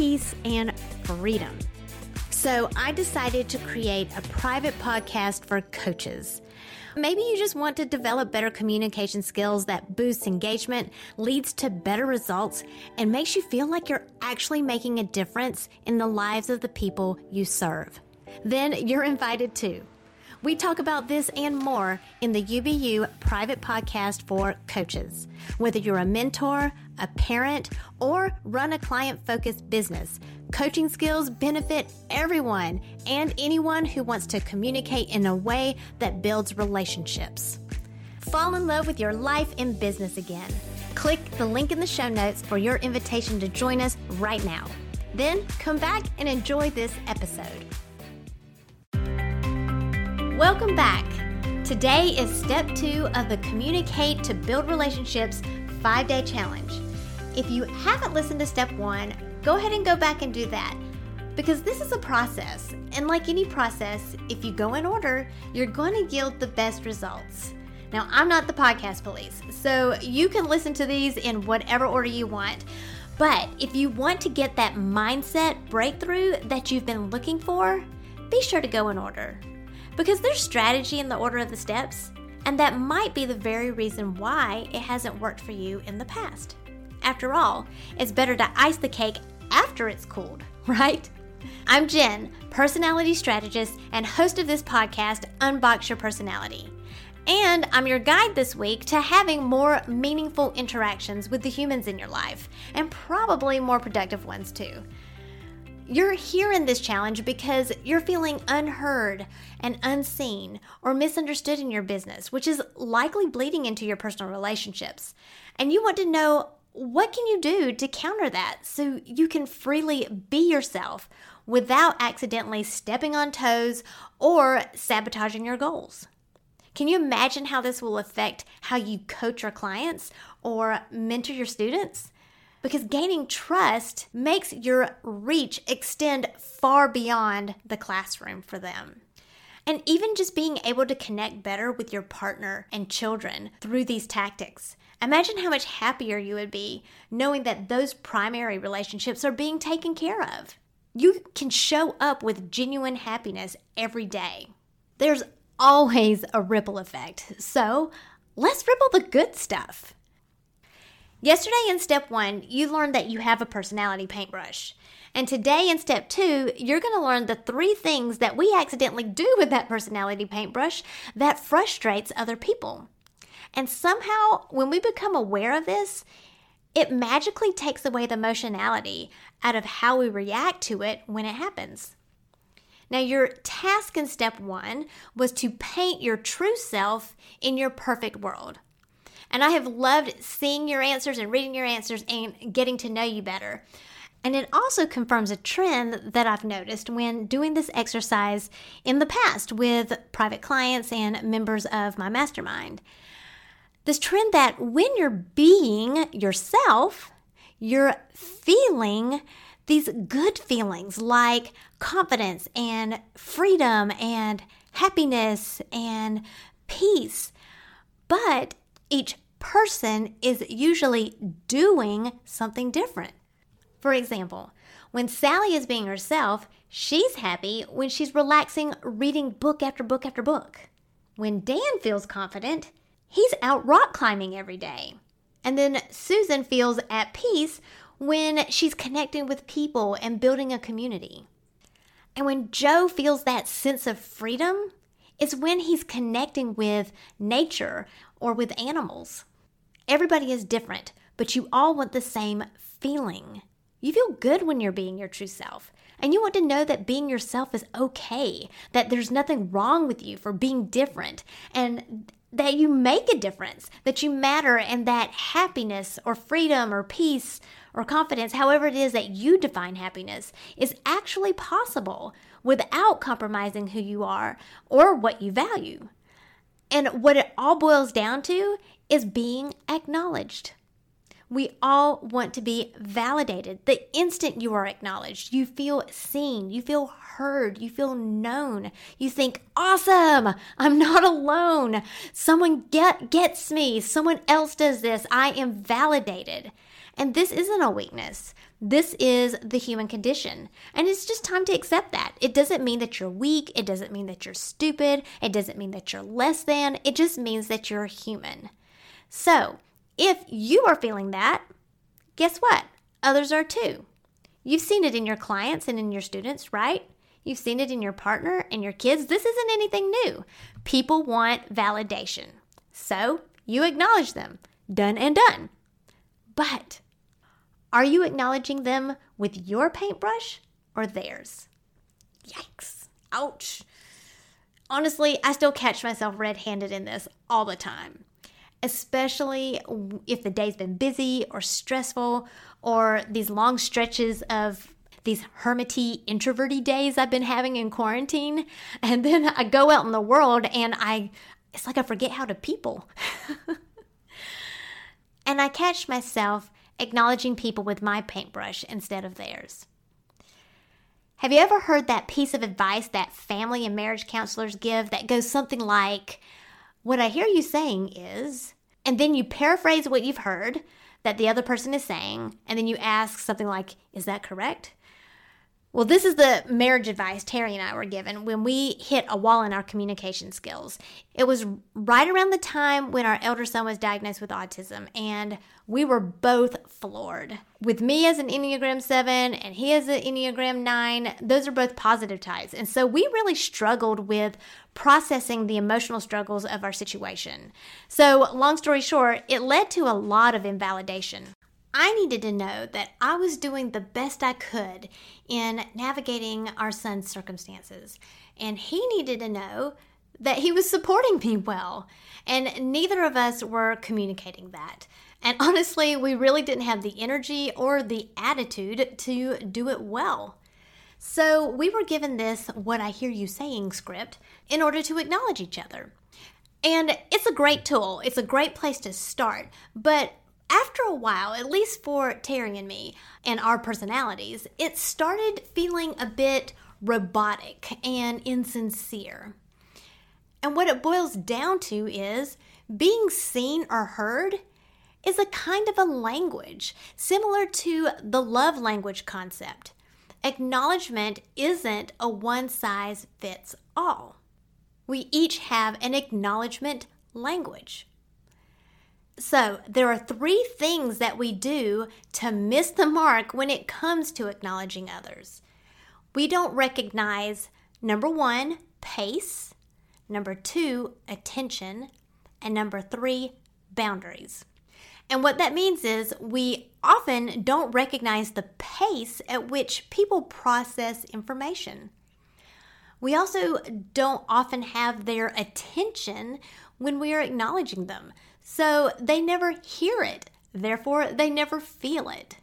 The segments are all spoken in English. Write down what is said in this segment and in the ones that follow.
peace, and freedom. So I decided to create a private podcast for coaches. Maybe you just want to develop better communication skills that boosts engagement, leads to better results, and makes you feel like you're actually making a difference in the lives of the people you serve. Then you're invited too. We talk about this and more in the UBU private podcast for coaches. Whether you're a mentor, a parent, or run a client focused business, coaching skills benefit everyone and anyone who wants to communicate in a way that builds relationships. Fall in love with your life and business again. Click the link in the show notes for your invitation to join us right now. Then come back and enjoy this episode. Welcome back. Today is step two of the Communicate to Build Relationships five day challenge. If you haven't listened to step one, go ahead and go back and do that because this is a process. And like any process, if you go in order, you're going to yield the best results. Now, I'm not the podcast police, so you can listen to these in whatever order you want. But if you want to get that mindset breakthrough that you've been looking for, be sure to go in order because there's strategy in the order of the steps, and that might be the very reason why it hasn't worked for you in the past. After all, it's better to ice the cake after it's cooled, right? I'm Jen, personality strategist and host of this podcast, Unbox Your Personality. And I'm your guide this week to having more meaningful interactions with the humans in your life, and probably more productive ones too. You're here in this challenge because you're feeling unheard and unseen or misunderstood in your business, which is likely bleeding into your personal relationships. And you want to know what can you do to counter that so you can freely be yourself without accidentally stepping on toes or sabotaging your goals. Can you imagine how this will affect how you coach your clients or mentor your students? Because gaining trust makes your reach extend far beyond the classroom for them. And even just being able to connect better with your partner and children through these tactics. Imagine how much happier you would be knowing that those primary relationships are being taken care of. You can show up with genuine happiness every day. There's always a ripple effect. So let's ripple the good stuff. Yesterday in step one, you learned that you have a personality paintbrush. And today in step two, you're going to learn the three things that we accidentally do with that personality paintbrush that frustrates other people. And somehow, when we become aware of this, it magically takes away the emotionality out of how we react to it when it happens. Now, your task in step one was to paint your true self in your perfect world. And I have loved seeing your answers and reading your answers and getting to know you better. And it also confirms a trend that I've noticed when doing this exercise in the past with private clients and members of my mastermind. This trend that when you're being yourself, you're feeling these good feelings like confidence and freedom and happiness and peace. But each person is usually doing something different. For example, when Sally is being herself, she's happy when she's relaxing reading book after book after book. When Dan feels confident, he's out rock climbing every day. And then Susan feels at peace when she's connecting with people and building a community. And when Joe feels that sense of freedom, it's when he's connecting with nature or with animals. Everybody is different, but you all want the same feeling. You feel good when you're being your true self. And you want to know that being yourself is okay, that there's nothing wrong with you for being different, and that you make a difference, that you matter, and that happiness or freedom or peace or confidence, however it is that you define happiness, is actually possible without compromising who you are or what you value. And what it all boils down to is being acknowledged. We all want to be validated. The instant you are acknowledged, you feel seen, you feel heard, you feel known. You think, "Awesome! I'm not alone. Someone get gets me. Someone else does this. I am validated." And this isn't a weakness. This is the human condition. And it's just time to accept that. It doesn't mean that you're weak. It doesn't mean that you're stupid. It doesn't mean that you're less than. It just means that you're human. So, if you are feeling that, guess what? Others are too. You've seen it in your clients and in your students, right? You've seen it in your partner and your kids. This isn't anything new. People want validation. So you acknowledge them. Done and done. But are you acknowledging them with your paintbrush or theirs? Yikes. Ouch. Honestly, I still catch myself red handed in this all the time especially if the day's been busy or stressful or these long stretches of these hermity introverty days I've been having in quarantine and then I go out in the world and I it's like I forget how to people. and I catch myself acknowledging people with my paintbrush instead of theirs. Have you ever heard that piece of advice that family and marriage counselors give that goes something like what I hear you saying is, and then you paraphrase what you've heard that the other person is saying, and then you ask something like, Is that correct? Well, this is the marriage advice Terry and I were given when we hit a wall in our communication skills. It was right around the time when our elder son was diagnosed with autism, and we were both floored. With me as an Enneagram 7 and he as an Enneagram 9, those are both positive types. And so we really struggled with processing the emotional struggles of our situation. So, long story short, it led to a lot of invalidation. I needed to know that I was doing the best I could in navigating our son's circumstances, and he needed to know that he was supporting me well. And neither of us were communicating that. And honestly, we really didn't have the energy or the attitude to do it well. So we were given this What I Hear You Saying script in order to acknowledge each other. And it's a great tool, it's a great place to start. But after a while, at least for Terry and me and our personalities, it started feeling a bit robotic and insincere. And what it boils down to is being seen or heard is a kind of a language similar to the love language concept. Acknowledgement isn't a one size fits all. We each have an acknowledgement language. So, there are three things that we do to miss the mark when it comes to acknowledging others. We don't recognize number one, pace, number two, attention, and number three, boundaries. And what that means is we often don't recognize the pace at which people process information. We also don't often have their attention when we are acknowledging them. So they never hear it, therefore, they never feel it.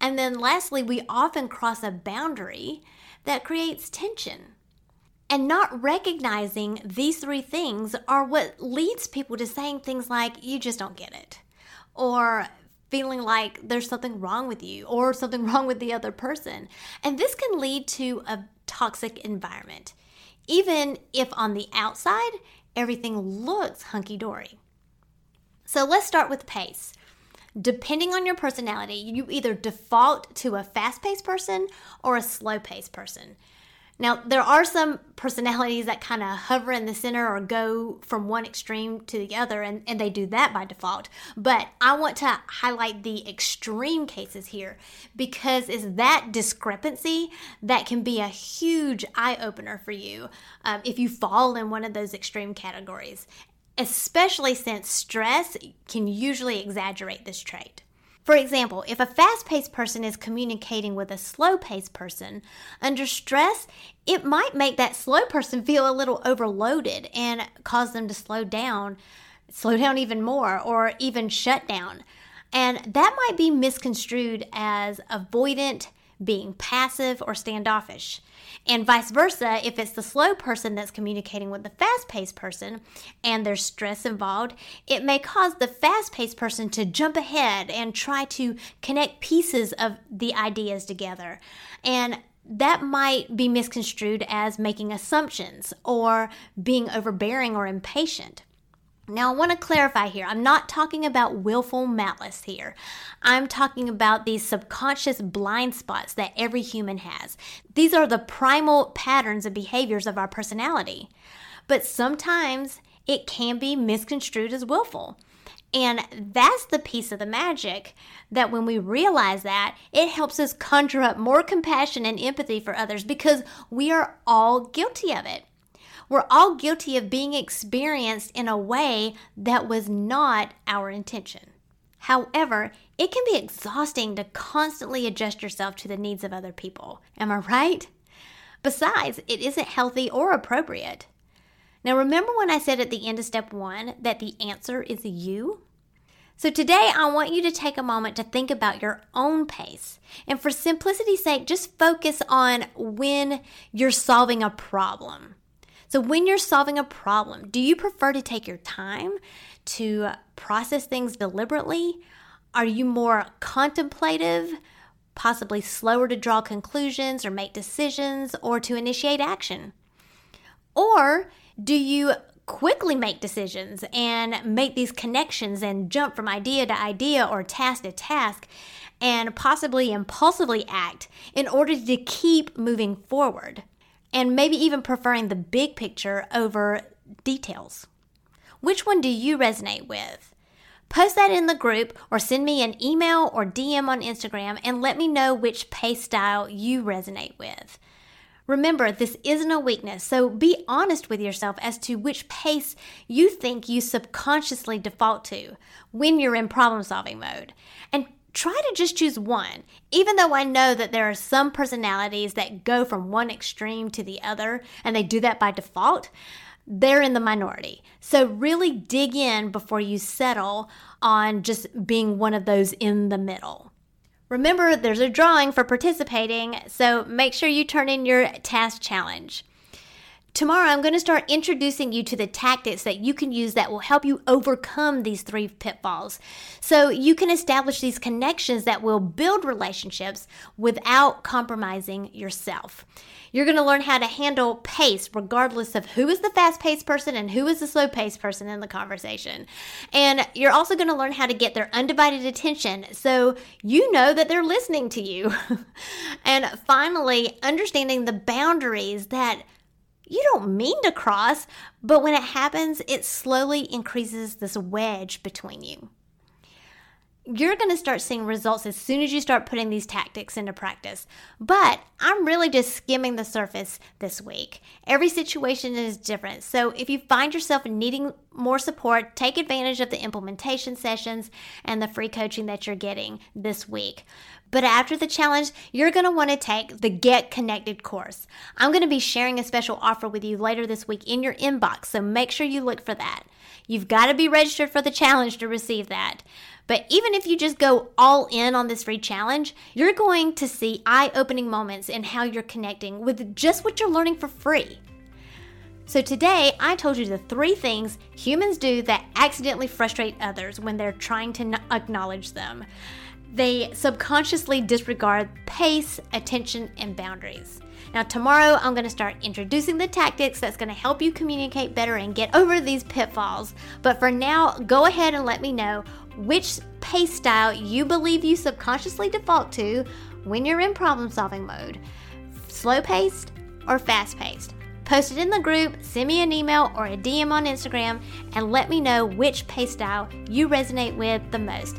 And then lastly, we often cross a boundary that creates tension. And not recognizing these three things are what leads people to saying things like, you just don't get it, or feeling like there's something wrong with you, or something wrong with the other person. And this can lead to a toxic environment, even if on the outside everything looks hunky dory. So let's start with pace. Depending on your personality, you either default to a fast paced person or a slow paced person. Now, there are some personalities that kind of hover in the center or go from one extreme to the other, and, and they do that by default. But I want to highlight the extreme cases here because it's that discrepancy that can be a huge eye opener for you um, if you fall in one of those extreme categories, especially since stress can usually exaggerate this trait. For example, if a fast paced person is communicating with a slow paced person, under stress, it might make that slow person feel a little overloaded and cause them to slow down, slow down even more, or even shut down. And that might be misconstrued as avoidant, being passive, or standoffish. And vice versa, if it's the slow person that's communicating with the fast paced person and there's stress involved, it may cause the fast paced person to jump ahead and try to connect pieces of the ideas together. And that might be misconstrued as making assumptions or being overbearing or impatient. Now, I want to clarify here. I'm not talking about willful malice here. I'm talking about these subconscious blind spots that every human has. These are the primal patterns and behaviors of our personality. But sometimes it can be misconstrued as willful. And that's the piece of the magic that when we realize that, it helps us conjure up more compassion and empathy for others because we are all guilty of it. We're all guilty of being experienced in a way that was not our intention. However, it can be exhausting to constantly adjust yourself to the needs of other people. Am I right? Besides, it isn't healthy or appropriate. Now, remember when I said at the end of step one that the answer is you? So, today I want you to take a moment to think about your own pace. And for simplicity's sake, just focus on when you're solving a problem. So, when you're solving a problem, do you prefer to take your time to process things deliberately? Are you more contemplative, possibly slower to draw conclusions or make decisions or to initiate action? Or do you quickly make decisions and make these connections and jump from idea to idea or task to task and possibly impulsively act in order to keep moving forward? And maybe even preferring the big picture over details. Which one do you resonate with? Post that in the group or send me an email or DM on Instagram and let me know which pace style you resonate with. Remember, this isn't a weakness, so be honest with yourself as to which pace you think you subconsciously default to when you're in problem solving mode. And try to just choose one. Even though I know that there are some personalities that go from one extreme to the other and they do that by default, they're in the minority. So really dig in before you settle on just being one of those in the middle. Remember, there's a drawing for participating, so make sure you turn in your task challenge. Tomorrow, I'm going to start introducing you to the tactics that you can use that will help you overcome these three pitfalls. So you can establish these connections that will build relationships without compromising yourself. You're going to learn how to handle pace regardless of who is the fast paced person and who is the slow paced person in the conversation. And you're also going to learn how to get their undivided attention so you know that they're listening to you. and finally, understanding the boundaries that you don't mean to cross, but when it happens, it slowly increases this wedge between you. You're going to start seeing results as soon as you start putting these tactics into practice. But I'm really just skimming the surface this week. Every situation is different. So if you find yourself needing more support, take advantage of the implementation sessions and the free coaching that you're getting this week. But after the challenge, you're going to want to take the Get Connected course. I'm going to be sharing a special offer with you later this week in your inbox, so make sure you look for that. You've got to be registered for the challenge to receive that. But even if you just go all in on this free challenge, you're going to see eye opening moments in how you're connecting with just what you're learning for free. So, today I told you the three things humans do that accidentally frustrate others when they're trying to acknowledge them. They subconsciously disregard pace, attention, and boundaries. Now, tomorrow I'm going to start introducing the tactics that's going to help you communicate better and get over these pitfalls. But for now, go ahead and let me know which pace style you believe you subconsciously default to when you're in problem solving mode slow paced or fast paced? Post it in the group, send me an email or a DM on Instagram, and let me know which pace style you resonate with the most.